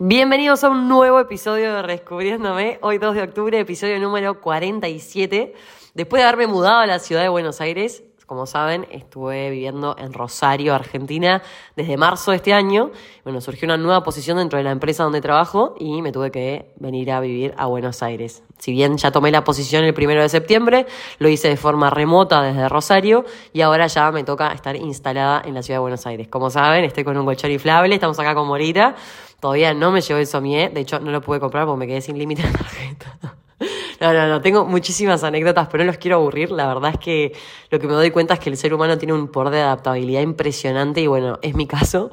Bienvenidos a un nuevo episodio de Redescubriéndome. Hoy 2 de octubre, episodio número 47. Después de haberme mudado a la ciudad de Buenos Aires, como saben, estuve viviendo en Rosario, Argentina, desde marzo de este año. Bueno, surgió una nueva posición dentro de la empresa donde trabajo y me tuve que venir a vivir a Buenos Aires. Si bien ya tomé la posición el primero de septiembre, lo hice de forma remota desde Rosario y ahora ya me toca estar instalada en la ciudad de Buenos Aires. Como saben, estoy con un colchón inflable, estamos acá con Morita. Todavía no me llevo el somier, de hecho no lo pude comprar porque me quedé sin límite de tarjeta. No, no, no, tengo muchísimas anécdotas, pero no los quiero aburrir. La verdad es que lo que me doy cuenta es que el ser humano tiene un poder de adaptabilidad impresionante y bueno, es mi caso.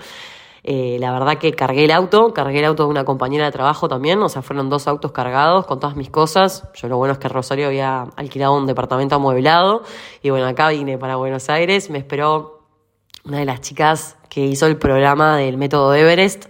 Eh, la verdad que cargué el auto, cargué el auto de una compañera de trabajo también, o sea, fueron dos autos cargados con todas mis cosas. Yo lo bueno es que Rosario había alquilado un departamento amueblado y bueno, acá vine para Buenos Aires, me esperó una de las chicas que hizo el programa del método Everest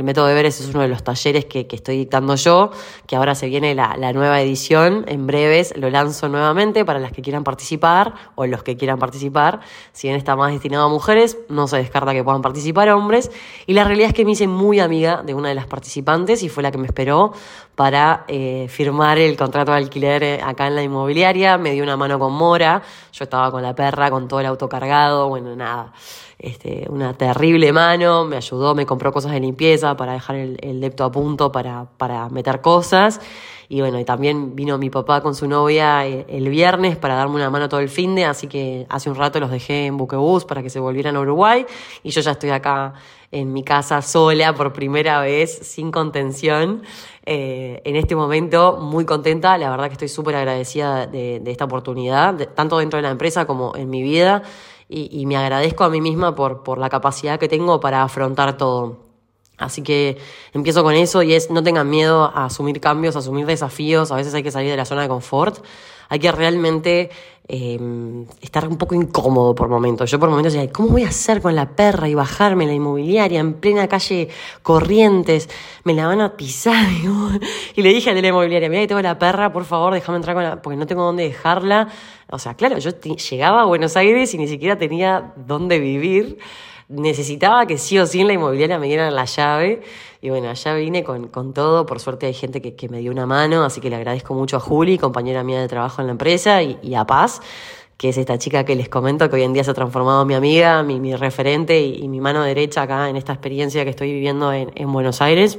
el método Everest es uno de los talleres que, estoy dictando yo, que ahora se viene la, nueva edición, en breves lo lanzo nuevamente para las que quieran participar o los que quieran participar. Si bien está más destinado a mujeres, no se descarta que puedan participar hombres. Y la realidad es que me hice muy amiga de una de las participantes y fue la que me esperó para eh, firmar el contrato de alquiler eh, acá en la inmobiliaria, me dio una mano con Mora, yo estaba con la perra, con todo el auto cargado, bueno, nada. Este, una terrible mano, me ayudó, me compró cosas de limpieza para dejar el, el depto a punto para, para meter cosas. Y bueno, y también vino mi papá con su novia eh, el viernes para darme una mano todo el fin de, así que hace un rato los dejé en buquebús para que se volvieran a Uruguay y yo ya estoy acá en mi casa sola por primera vez, sin contención. Eh, en este momento muy contenta, la verdad que estoy súper agradecida de, esta oportunidad, tanto dentro de la empresa como en mi vida y, me agradezco a mí misma por, por la capacidad que tengo para afrontar todo. Así que empiezo con eso y es no tengan miedo a asumir cambios, a asumir desafíos, a veces hay que salir de la zona de confort, hay que realmente em, estar un poco incómodo por momentos. Yo por momentos decía, ¿cómo voy a hacer con la perra y bajarme la inmobiliaria en plena calle Corrientes? Me la van a pisar. y le dije a la inmobiliaria, mira que tengo la perra, por favor, déjame entrar con la... porque no tengo dónde dejarla. O sea, claro, yo llegaba a Buenos Aires y ni siquiera tenía dónde vivir necesitaba que sí o sí en la inmobiliaria me dieran la llave. Y bueno, allá vine con, con todo. Por suerte hay gente que, que, me dio una mano, así que le agradezco mucho a Juli, compañera mía de trabajo en la empresa, y, a Paz, que es esta chica que les comento, que hoy en día se ha transformado mi amiga, mi, mi referente y, y, mi mano derecha acá en esta experiencia que estoy viviendo en, en Buenos Aires.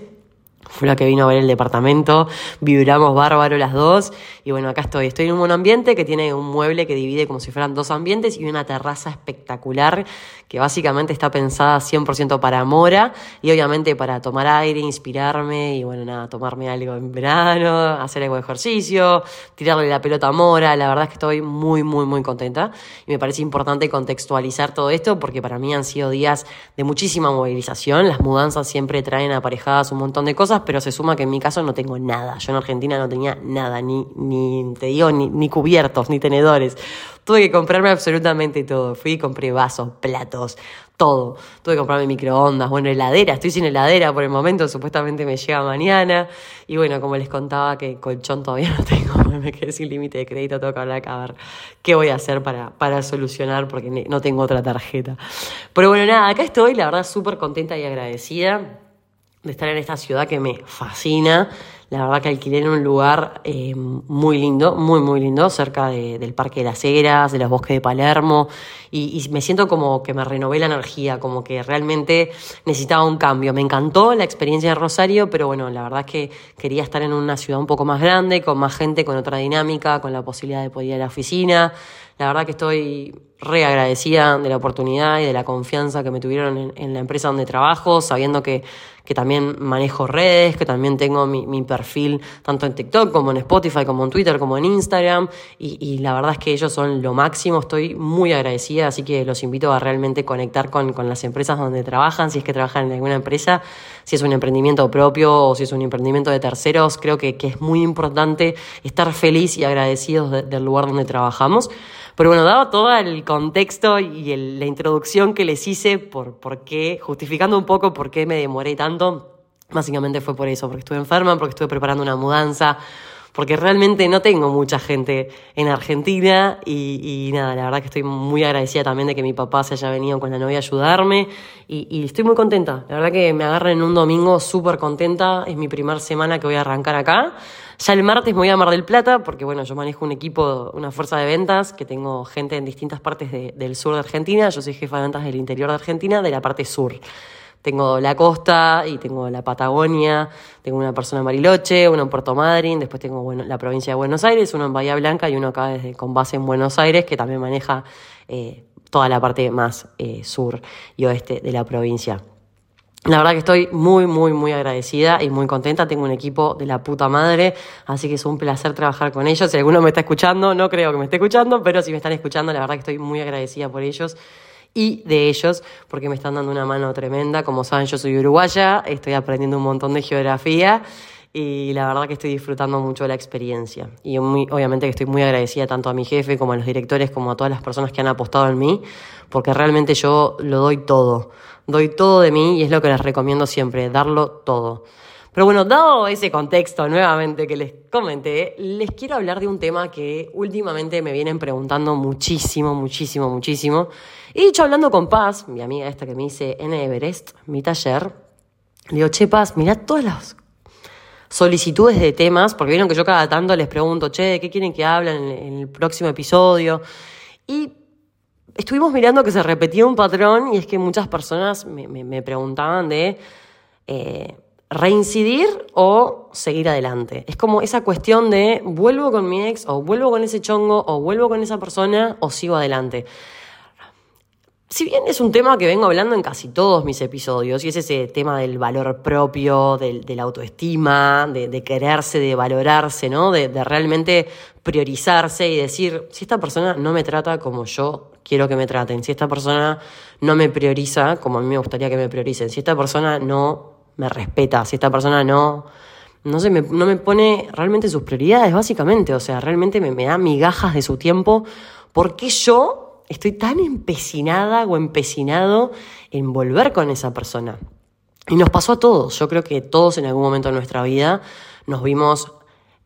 Fue la que vino a ver el departamento, vibramos bárbaro las dos y bueno, acá estoy. Estoy en un buen ambiente que tiene un mueble que divide como si fueran dos ambientes y una terraza espectacular que básicamente está pensada 100% para Mora y obviamente para tomar aire, inspirarme y bueno, nada, tomarme algo en verano, hacer algo de ejercicio, tirarle la pelota a Mora. La verdad es que estoy muy, muy, muy contenta y me parece importante contextualizar todo esto porque para mí han sido días de muchísima movilización. Las mudanzas siempre traen aparejadas un montón de cosas pero se suma que en mi caso no tengo nada. Yo en Argentina no tenía nada, ni, ni te ni, cubiertos, ni tenedores. Tuve que comprarme absolutamente todo. Fui y compré vasos, platos, todo. Tuve que comprarme microondas, bueno, heladera. Estoy sin heladera por el momento, supuestamente me llega mañana. Y bueno, como les contaba que colchón todavía no tengo, me quedé sin límite de crédito, tengo que hablar a ver qué voy a hacer para, para solucionar porque no tengo otra tarjeta. Pero bueno, nada, acá estoy, la verdad, súper contenta y agradecida de estar en esta ciudad que me fascina. La verdad que alquilé en un lugar eh, muy lindo, muy, muy lindo, cerca de, del Parque de las Heras, de los bosques de Palermo, y, y, me siento como que me renové la energía, como que realmente necesitaba un cambio. Me encantó la experiencia de Rosario, pero bueno, la verdad es que quería estar en una ciudad un poco más grande, con más gente, con otra dinámica, con la posibilidad de poder ir a la oficina. La verdad que estoy re agradecida de la oportunidad y de la confianza que me tuvieron en, la empresa donde trabajo, sabiendo que, que también manejo redes, que también tengo mi, perfil tanto en TikTok como en Spotify, como en Twitter, como en Instagram, y, la verdad es que ellos son lo máximo, estoy muy agradecida, así que los invito a realmente conectar con, con las empresas donde trabajan, si es que trabajan en alguna empresa, si es un emprendimiento propio o si es un emprendimiento de terceros, creo que, que es muy importante estar feliz y agradecidos de, del lugar donde trabajamos. Pero bueno, dado todo el contexto y el, la introducción que les hice, por, por qué, justificando un poco por qué me demoré tanto, básicamente fue por eso, porque estuve enferma, porque estuve preparando una mudanza porque realmente no tengo mucha gente en Argentina y, nada, la verdad que estoy muy agradecida también de que mi papá se haya venido con la novia a ayudarme y, estoy muy contenta. La verdad que me agarran en un domingo súper contenta, es mi primera semana que voy a arrancar acá. Ya el martes me voy a Mar del Plata porque bueno, yo manejo un equipo, una fuerza de ventas que tengo gente en distintas partes del sur de Argentina, yo soy jefa de ventas del interior de Argentina, de la parte sur. Tengo la costa y tengo la Patagonia, tengo una persona en Bariloche, uno en Puerto Madryn, después tengo bueno, la provincia de Buenos Aires, uno en Bahía Blanca y uno acá desde, con base en Buenos Aires, que también maneja eh, toda la parte más eh, sur y oeste de la provincia. La verdad que estoy muy, muy, muy agradecida y muy contenta. Tengo un equipo de la puta madre, así que es un placer trabajar con ellos. Si alguno me está escuchando, no creo que me esté escuchando, pero si me están escuchando, la verdad que estoy muy agradecida por ellos y de ellos, porque me están dando una mano tremenda. Como saben, yo soy uruguaya, estoy aprendiendo un montón de geografía y la verdad que estoy disfrutando mucho la experiencia. Y obviamente que estoy muy agradecida tanto a mi jefe como a los directores, como a todas las personas que han apostado en mí, porque realmente yo lo doy todo. Doy todo de mí y es lo que les recomiendo siempre, darlo todo. Pero bueno, dado ese contexto nuevamente que les comenté, les quiero hablar de un tema que últimamente me vienen preguntando muchísimo, muchísimo, muchísimo. Y dicho hablando con Paz, mi amiga esta que me dice en Everest, mi taller, le digo, che Paz, mirá todas las solicitudes de temas, porque vieron que yo cada tanto les pregunto, che, ¿qué quieren que hablen en el próximo episodio? Y estuvimos mirando que se repetía un patrón y es que muchas personas me, preguntaban de... Eh, reincidir o seguir adelante. Es como esa cuestión de vuelvo con mi ex o vuelvo con ese chongo o vuelvo con esa persona o sigo adelante. Si bien es un tema que vengo hablando en casi todos mis episodios, y es ese tema del valor propio, del, de la autoestima, de, quererse, de valorarse, ¿no? De, realmente priorizarse y decir, si esta persona no me trata como yo quiero que me traten, si esta persona no me prioriza como a mí me gustaría que me prioricen, si esta persona no me respeta, si esta persona no, no, se me, no me pone realmente sus prioridades, básicamente, o sea, realmente me, me da migajas de su tiempo, ¿por qué yo estoy tan empecinada o empecinado en volver con esa persona? Y nos pasó a todos, yo creo que todos en algún momento de nuestra vida nos vimos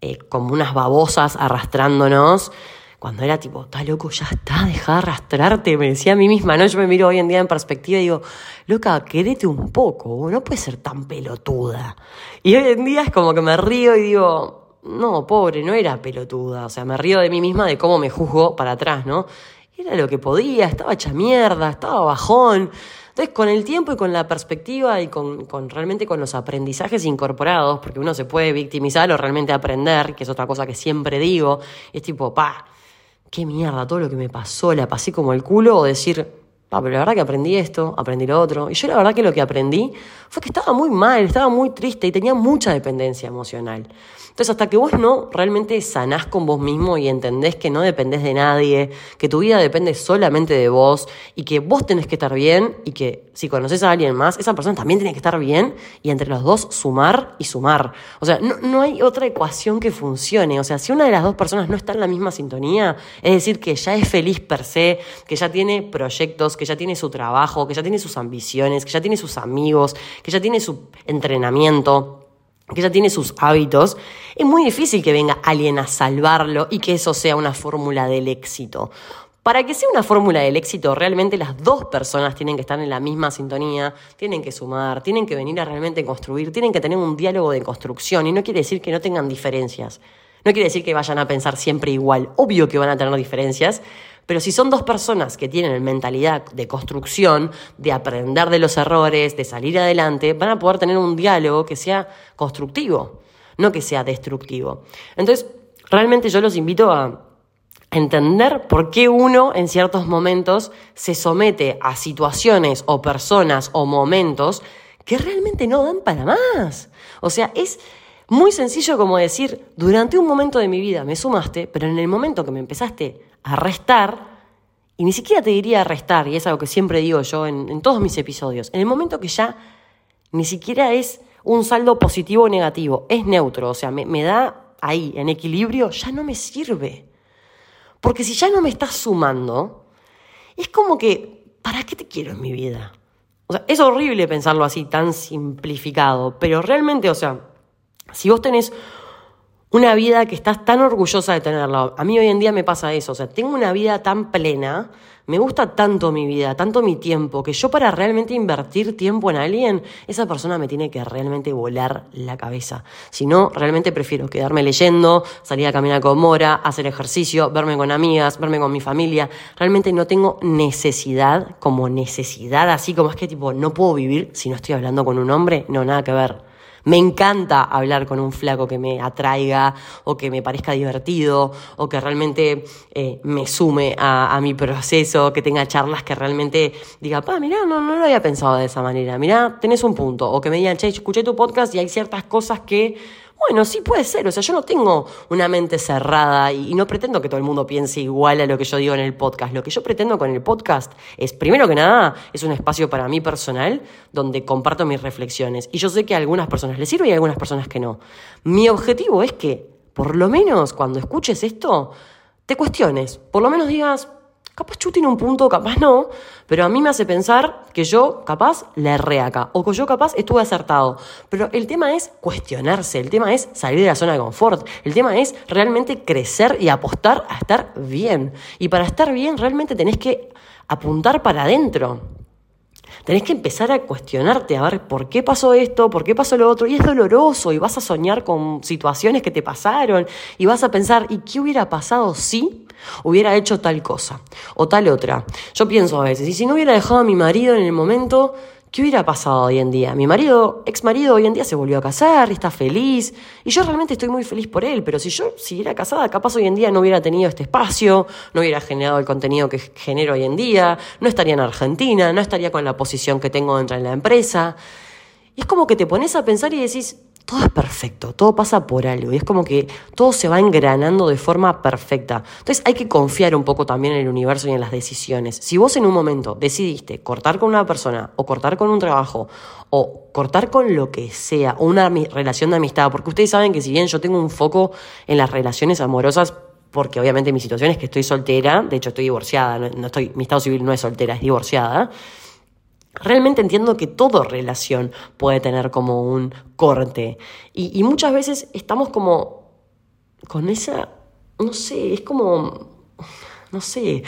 eh, como unas babosas arrastrándonos cuando era tipo, está loco, ya está, deja de arrastrarte, me decía a mí misma, ¿no? Yo me miro hoy en día en perspectiva y digo, loca, quédate un poco, no puedes ser tan pelotuda. Y hoy en día es como que me río y digo, no, pobre, no era pelotuda, o sea, me río de mí misma de cómo me juzgo para atrás, ¿no? Era lo que podía, estaba hecha mierda, estaba bajón. Entonces, con el tiempo y con la perspectiva y con, con, realmente con los aprendizajes incorporados, porque uno se puede victimizar o realmente aprender, que es otra cosa que siempre digo, es tipo, pa, qué mierda, todo lo que me pasó, la pasé como el culo, o decir, ah, pero la verdad que aprendí esto, aprendí lo otro. Y yo la verdad que lo que aprendí fue que estaba muy mal, estaba muy triste y tenía mucha dependencia emocional. Entonces, hasta que vos no realmente sanás con vos mismo y entendés que no dependés de nadie, que tu vida depende solamente de vos y que vos tenés que estar bien y que si conoces a alguien más, esa persona también tiene que estar bien y entre los dos sumar y sumar. O sea, no, no hay otra ecuación que funcione. O sea, si una de las dos personas no está en la misma sintonía, es decir, que ya es feliz per se, que ya tiene proyectos, que ya tiene su trabajo, que ya tiene sus ambiciones, que ya tiene sus amigos, que ya tiene su entrenamiento que ya tiene sus hábitos, es muy difícil que venga alguien a salvarlo y que eso sea una fórmula del éxito. Para que sea una fórmula del éxito, realmente las dos personas tienen que estar en la misma sintonía, tienen que sumar, tienen que venir a realmente construir, tienen que tener un diálogo de construcción y no quiere decir que no tengan diferencias. No quiere decir que vayan a pensar siempre igual. Obvio que van a tener diferencias, pero si son dos personas que tienen mentalidad de construcción, de aprender de los errores, de salir adelante, van a poder tener un diálogo que sea constructivo, no que sea destructivo. Entonces, realmente yo los invito a entender por qué uno en ciertos momentos se somete a situaciones o personas o momentos que realmente no dan para más. O sea, es muy sencillo como decir, durante un momento de mi vida me sumaste, pero en el momento que me empezaste a restar, y ni siquiera te diría restar, y es algo que siempre digo yo en, todos mis episodios, en el momento que ya ni siquiera es un saldo positivo o negativo, es neutro, o sea, me, da ahí, en equilibrio, ya no me sirve. Porque si ya no me estás sumando, es como que, ¿para qué te quiero en mi vida? O sea, es horrible pensarlo así, tan simplificado, pero realmente, o sea, si vos tenés una vida que estás tan orgullosa de tenerla. A mí hoy en día me pasa eso, o sea, tengo una vida tan plena, me gusta tanto mi vida, tanto mi tiempo, que yo para realmente invertir tiempo en alguien, esa persona me tiene que realmente volar la cabeza. Si no, realmente prefiero quedarme leyendo, salir a caminar con Mora, hacer ejercicio, verme con amigas, verme con mi familia. Realmente no tengo necesidad, como necesidad, así como es que tipo, no puedo vivir si no estoy hablando con un hombre, no, nada que ver. Me encanta hablar con un flaco que me atraiga o que me parezca divertido o que realmente eh, me sume a, mi proceso, que tenga charlas que realmente diga, pa, mirá, no, no lo había pensado de esa manera, mirá, tenés un punto. O que me digan, che, escuché tu podcast y hay ciertas cosas que bueno, sí puede ser, o sea, yo no tengo una mente cerrada y, no pretendo que todo el mundo piense igual a lo que yo digo en el podcast. Lo que yo pretendo con el podcast es, primero que nada, es un espacio para mí personal donde comparto mis reflexiones. Y yo sé que a algunas personas les sirve y a algunas personas que no. Mi objetivo es que, por lo menos cuando escuches esto, te cuestiones, por lo menos digas, Capaz Chu tiene un punto, capaz no, pero a mí me hace pensar que yo capaz la erré acá, o que yo capaz estuve acertado. Pero el tema es cuestionarse, el tema es salir de la zona de confort, el tema es realmente crecer y apostar a estar bien. Y para estar bien realmente tenés que apuntar para adentro. Tenés que empezar a cuestionarte, a ver por qué pasó esto, por qué pasó lo otro, y es doloroso, y vas a soñar con situaciones que te pasaron, y vas a pensar, ¿y qué hubiera pasado si hubiera hecho tal cosa o tal otra? Yo pienso a veces, y si no hubiera dejado a mi marido en el momento ¿Qué hubiera pasado hoy en día? Mi marido, ex marido, hoy en día se volvió a casar está feliz. Y yo realmente estoy muy feliz por él, pero si yo siguiera casada, capaz hoy en día no hubiera tenido este espacio, no hubiera generado el contenido que genero hoy en día, no estaría en Argentina, no estaría con la posición que tengo dentro de la empresa. Y es como que te pones a pensar y decís, todo es perfecto, todo pasa por algo y es como que todo se va engranando de forma perfecta. Entonces hay que confiar un poco también en el universo y en las decisiones. Si vos en un momento decidiste cortar con una persona o cortar con un trabajo o cortar con lo que sea, o una relación de amistad, porque ustedes saben que si bien yo tengo un foco en las relaciones amorosas, porque obviamente mi situación es que estoy soltera, de hecho estoy divorciada, no estoy, mi estado civil no es soltera, es divorciada. Realmente entiendo que toda relación puede tener como un corte. Y, muchas veces estamos como con esa, no sé, es como, no sé,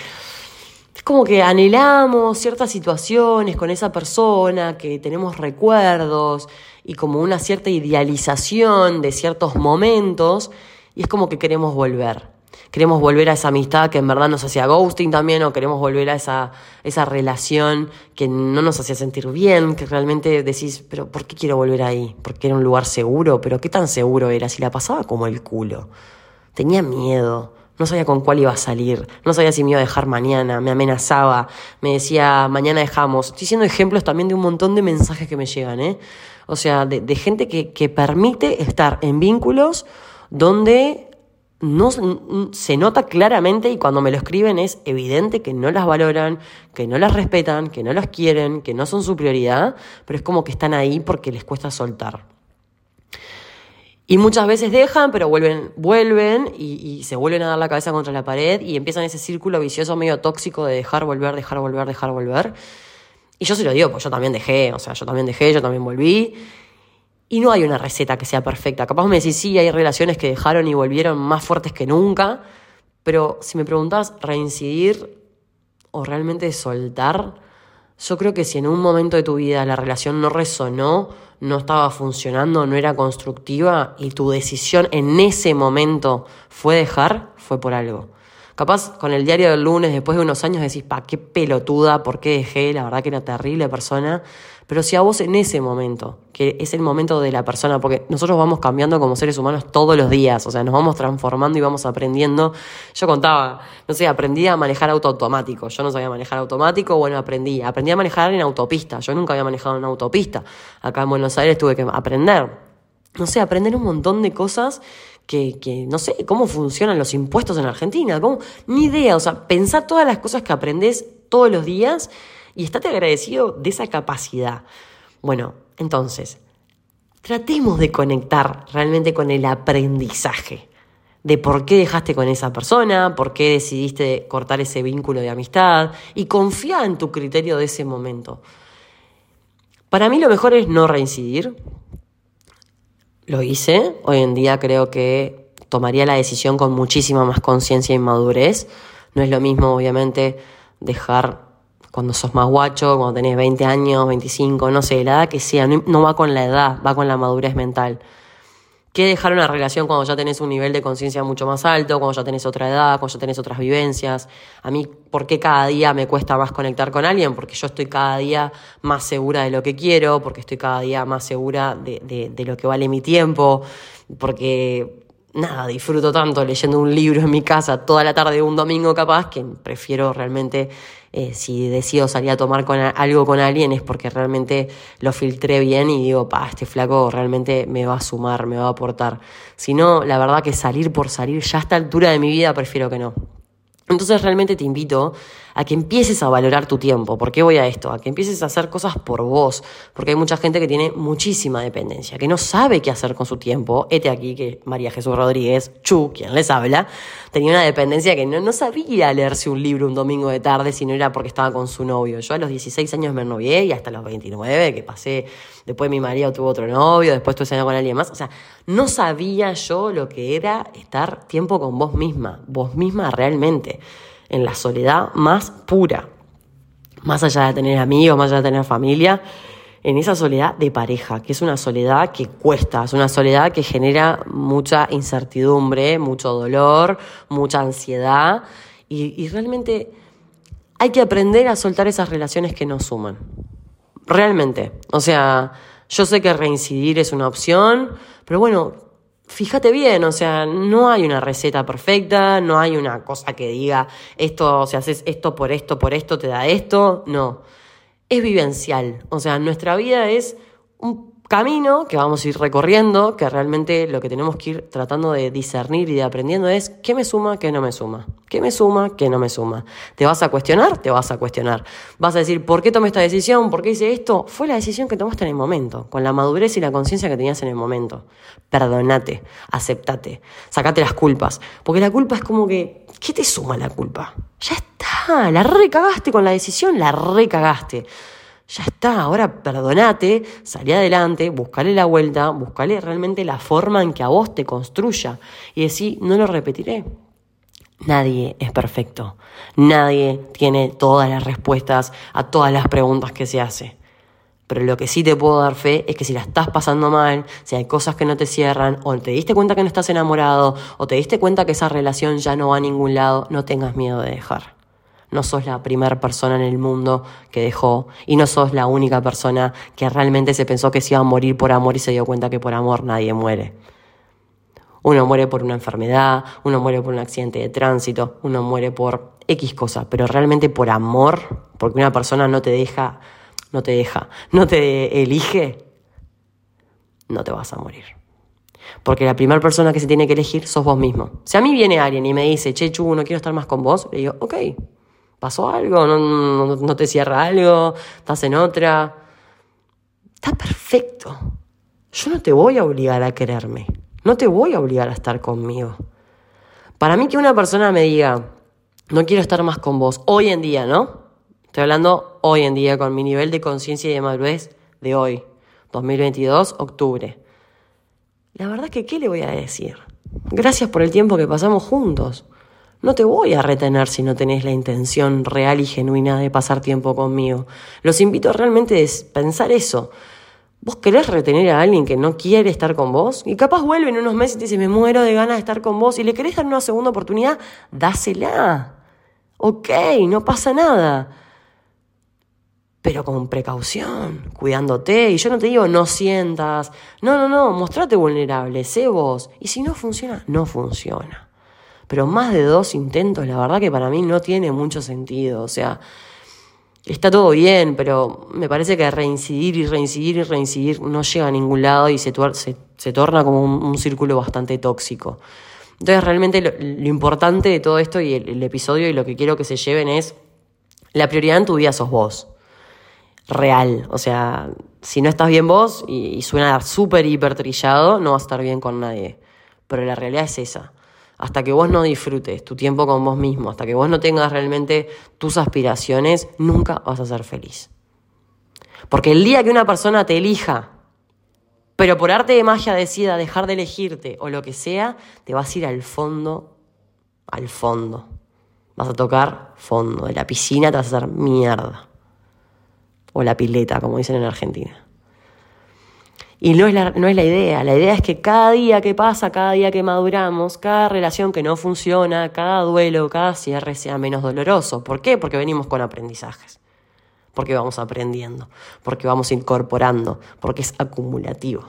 es como que anhelamos ciertas situaciones con esa persona, que tenemos recuerdos y como una cierta idealización de ciertos momentos y es como que queremos volver queremos volver a esa amistad que en verdad nos hacía ghosting también, o queremos volver a esa, esa relación que no nos hacía sentir bien, que realmente decís, pero ¿por qué quiero volver ahí? Porque era un lugar seguro, pero ¿qué tan seguro era? Si la pasaba como el culo. Tenía miedo. No sabía con cuál iba a salir, no sabía si me iba a dejar mañana, me amenazaba, me decía, mañana dejamos. Estoy siendo ejemplos también de un montón de mensajes que me llegan, ¿eh? O sea, de, de gente que, que permite estar en vínculos donde no se nota claramente y cuando me lo escriben es evidente que no las valoran, que no las respetan, que no las quieren, que no son su prioridad, pero es como que están ahí porque les cuesta soltar. Y muchas veces dejan, pero vuelven, vuelven y, y, se vuelven a dar la cabeza contra la pared y empiezan ese círculo vicioso medio tóxico de dejar, volver, dejar, volver, dejar, volver. Y yo se lo digo, pues yo también dejé, o sea, yo también dejé, yo también volví. Y no hay una receta que sea perfecta. Capaz me decís, sí, hay relaciones que dejaron y volvieron más fuertes que nunca, pero si me preguntás reincidir o realmente soltar, yo creo que si en un momento de tu vida la relación no resonó, no estaba funcionando, no era constructiva y tu decisión en ese momento fue dejar, fue por algo. Capaz con el diario del lunes, después de unos años, decís, pa, qué pelotuda, por qué dejé, la verdad que era terrible persona. Pero si a vos en ese momento, que es el momento de la persona, porque nosotros vamos cambiando como seres humanos todos los días, o sea, nos vamos transformando y vamos aprendiendo. Yo contaba, no sé, aprendí a manejar auto automático. Yo no sabía manejar automático, bueno, aprendí. Aprendí a manejar en autopista. Yo nunca había manejado en autopista. Acá en Buenos Aires tuve que aprender. No sé, aprender un montón de cosas que, que, no sé cómo funcionan los impuestos en Argentina, cómo, ni idea, o sea, pensar todas las cosas que aprendes todos los días y estate agradecido de esa capacidad. Bueno, entonces, tratemos de conectar realmente con el aprendizaje de por qué dejaste con esa persona, por qué decidiste cortar ese vínculo de amistad y confía en tu criterio de ese momento. Para mí lo mejor es no reincidir, lo hice. Hoy en día creo que tomaría la decisión con muchísima más conciencia y madurez. No es lo mismo, obviamente, dejar cuando sos más guacho, cuando tenés 20 años, 25, no sé, la edad que sea, no, va con la edad, va con la madurez mental. ¿Qué dejar una relación cuando ya tenés un nivel de conciencia mucho más alto, cuando ya tenés otra edad, cuando ya tenés otras vivencias? A mí, ¿por qué cada día me cuesta más conectar con alguien? Porque yo estoy cada día más segura de lo que quiero, porque estoy cada día más segura de, de lo que vale mi tiempo, porque nada, disfruto tanto leyendo un libro en mi casa toda la tarde un domingo capaz que prefiero realmente, eh, si decido salir a tomar con algo con alguien es porque realmente lo filtré bien y digo, pa, este flaco realmente me va a sumar, me va a aportar. Si no, la verdad que salir por salir, ya a esta altura de mi vida prefiero que no. Entonces realmente te invito a que empieces a valorar tu tiempo. ¿Por qué voy a esto? A que empieces a hacer cosas por vos. Porque hay mucha gente que tiene muchísima dependencia, que no sabe qué hacer con su tiempo. Este aquí que María Jesús Rodríguez, Chu, quien les habla, tenía una dependencia que no, no sabía leerse un libro un domingo de tarde si no era porque estaba con su novio. Yo a los 16 años me novié y hasta los 29, que pasé, después mi marido tuvo otro novio, después tuve año con alguien más. O sea, no sabía yo lo que era estar tiempo con vos misma, vos misma realmente en la soledad más pura. Más allá de tener amigos, más allá de tener familia, en esa soledad de pareja, que es una soledad que cuesta, es una soledad que genera mucha incertidumbre, mucho dolor, mucha ansiedad y, realmente hay que aprender a soltar esas relaciones que nos suman. Realmente. O sea, yo sé que reincidir es una opción, pero bueno, fíjate bien, o sea, no hay una receta perfecta, no hay una cosa que diga esto, o sea, haces esto por esto, por esto, te da esto, no. Es vivencial, o sea, nuestra vida es un camino que vamos a ir recorriendo, que realmente lo que tenemos que ir tratando de discernir y de aprendiendo es qué me suma, qué no me suma. ¿Qué me suma, qué no me suma? ¿Te vas a cuestionar? Te vas a cuestionar. Vas a decir, ¿por qué tomé esta decisión? ¿Por qué hice esto? Fue la decisión que tomaste en el momento, con la madurez y la conciencia que tenías en el momento. Perdonate, aceptate, sacate las culpas. Porque la culpa es como que, ¿qué te suma la culpa? Ya está, la recagaste con la decisión, la recagaste ya está, ahora perdonate, salí adelante, buscale la vuelta, buscale realmente la forma en que a vos te construya y decir, no lo repetiré. Nadie es perfecto, nadie tiene todas las respuestas a todas las preguntas que se hace. Pero lo que sí te puedo dar fe es que si la estás pasando mal, si hay cosas que no te cierran, o te diste cuenta que no estás enamorado, o te diste cuenta que esa relación ya no va a ningún lado, no tengas miedo de dejar no sos la primera persona en el mundo que dejó y no sos la única persona que realmente se pensó que se iba a morir por amor y se dio cuenta que por amor nadie muere. Uno muere por una enfermedad, uno muere por un accidente de tránsito, uno muere por X cosa, pero realmente por amor, porque una persona no te deja, no te deja, no te elige, no te vas a morir. Porque la primera persona que se tiene que elegir sos vos mismo. Si a mí viene alguien y me dice, che, Chu, no quiero estar más con vos, le digo, ok, ¿Pasó algo? ¿No, te cierra algo? ¿Estás en otra? Está perfecto. Yo no te voy a obligar a quererme. No te voy a obligar a estar conmigo. Para mí que una persona me diga, no quiero estar más con vos, hoy en día, ¿no? Estoy hablando hoy en día con mi nivel de conciencia y de madurez de hoy, 2022, octubre. La verdad que, ¿qué le voy a decir? Gracias por el tiempo que pasamos juntos. No te voy a retener si no tenés la intención real y genuina de pasar tiempo conmigo. Los invito realmente a pensar eso. ¿Vos querés retener a alguien que no quiere estar con vos? Y capaz vuelve en unos meses y te dice, me muero de ganas de estar con vos. Y le querés dar una segunda oportunidad, dásela. Ok, no pasa nada. Pero con precaución, cuidándote. Y yo no te digo, no sientas. No, no, no, mostrate vulnerable, sé vos. Y si no funciona, no funciona. Pero más de dos intentos, la verdad que para mí no tiene mucho sentido. O sea, está todo bien, pero me parece que reincidir y reincidir y reincidir no llega a ningún lado y se, torna como un, círculo bastante tóxico. Entonces, realmente lo, importante de todo esto y el, episodio y lo que quiero que se lleven es la prioridad en tu vida sos vos. Real. O sea, si no estás bien vos y, y suena súper hiper trillado, no vas a estar bien con nadie. Pero la realidad es esa hasta que vos no disfrutes tu tiempo con vos mismo, hasta que vos no tengas realmente tus aspiraciones, nunca vas a ser feliz. Porque el día que una persona te elija Pero por arte de magia decida dejar de elegirte o lo que sea, te vas a ir al fondo, al fondo. Vas a tocar fondo. De la piscina te vas a hacer mierda. O la pileta, como dicen en Argentina. Y no es, la, no es la idea, la idea es que cada día que pasa, cada día que maduramos, cada relación que no funciona, cada duelo, cada cierre sea menos doloroso. ¿Por qué? Porque venimos con aprendizajes, porque vamos aprendiendo, porque vamos incorporando, porque es acumulativo.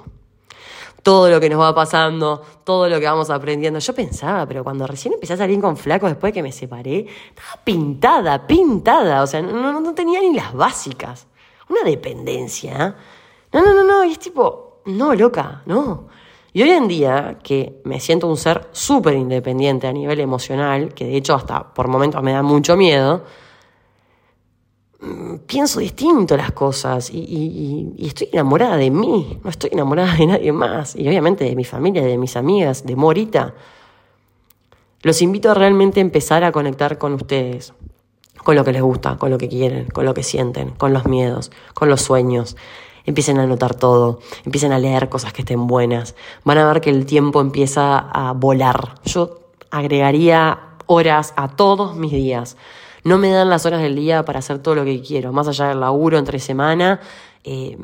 Todo lo que nos va pasando, todo lo que vamos aprendiendo. Yo pensaba, pero cuando recién empecé a salir con flaco después de que me separé, estaba pintada, pintada, o sea, no, no tenía ni las básicas. Una dependencia. ¿eh? No, no, no, no, y es tipo, no, loca, no. Y hoy en día, que me siento un ser súper independiente a nivel emocional, que de hecho hasta por momentos me da mucho miedo, mm, pienso distinto las cosas y, estoy enamorada de mí, no estoy enamorada de nadie más, y obviamente de mi familia, de mis amigas, de Morita. Los invito a realmente empezar a conectar con ustedes, con lo que les gusta, con lo que quieren, con lo que sienten, con los miedos, con los sueños empiecen a anotar todo, empiecen a leer cosas que estén buenas, van a ver que el tiempo empieza a volar. Yo agregaría horas a todos mis días. No me dan las horas del día para hacer todo lo que quiero, más allá del laburo entre semana. Eh,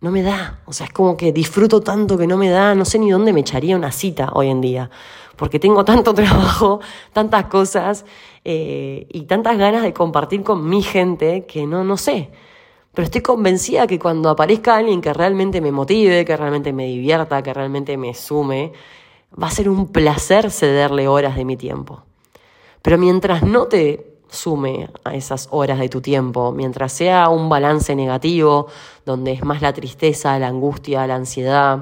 no me da, o sea, es como que disfruto tanto que no me da, no sé ni dónde me echaría una cita hoy en día, porque tengo tanto trabajo, tantas cosas eh, y tantas ganas de compartir con mi gente que no, no sé. Pero estoy convencida que cuando aparezca alguien que realmente me motive, que realmente me divierta, que realmente me sume, va a ser un placer cederle horas de mi tiempo. Pero mientras no te sume a esas horas de tu tiempo, mientras sea un balance negativo, donde es más la tristeza, la angustia, la ansiedad,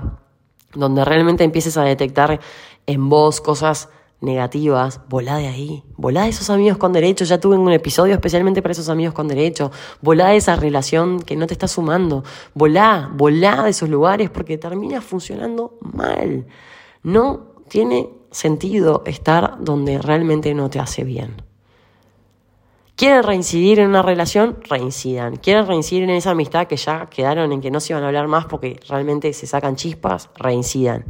donde realmente empieces a detectar en vos cosas negativas, volá de ahí, volá de esos amigos con derecho, ya tuve un episodio especialmente para esos amigos con derecho, volá de esa relación que no te está sumando, volá, volá de esos lugares porque termina funcionando mal. No tiene sentido estar donde realmente no te hace bien. ¿Quieren reincidir en una relación? Reincidan. ¿Quieren reincidir en esa amistad que ya quedaron en que no se iban a hablar más porque realmente se sacan chispas? Reincidan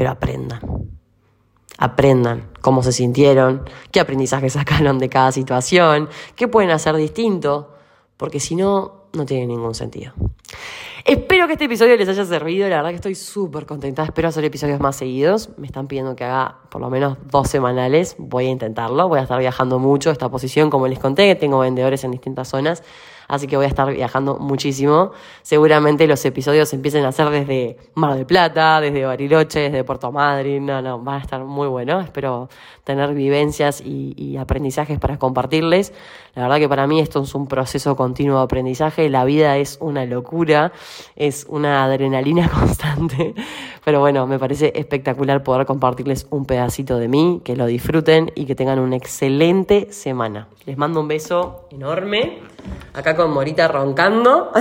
pero aprendan. Aprendan cómo se sintieron, qué aprendizaje sacaron de cada situación, qué pueden hacer distinto, porque si no, no tiene ningún sentido. Espero que este episodio les haya servido, la verdad que estoy súper contenta, espero hacer episodios más seguidos, me están pidiendo que haga por lo menos dos semanales, voy a intentarlo, voy a estar viajando mucho esta posición, como les conté, que tengo vendedores en distintas zonas, así que voy a estar viajando muchísimo. Seguramente los episodios empiecen a ser desde Mar del Plata, desde Bariloche, desde Puerto Madryn, no, no, van a estar muy buenos. Espero tener vivencias y, aprendizajes para compartirles. La verdad que para mí esto es un proceso continuo de aprendizaje, la vida es una locura, es una adrenalina constante, pero bueno, me parece espectacular poder compartirles un pedacito de mí, que lo disfruten y que tengan una excelente semana. Les mando un beso enorme acá con Morita roncando.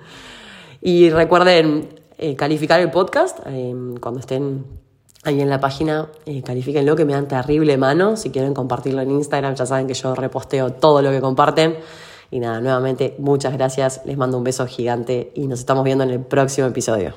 y recuerden eh, calificar el podcast eh, cuando estén ahí en la página, eh, califíquenlo que me dan terrible mano. Si quieren compartirlo en Instagram, ya saben que yo reposteo todo lo que comparten. Y nada, nuevamente muchas gracias, les mando un beso gigante y nos estamos viendo en el próximo episodio.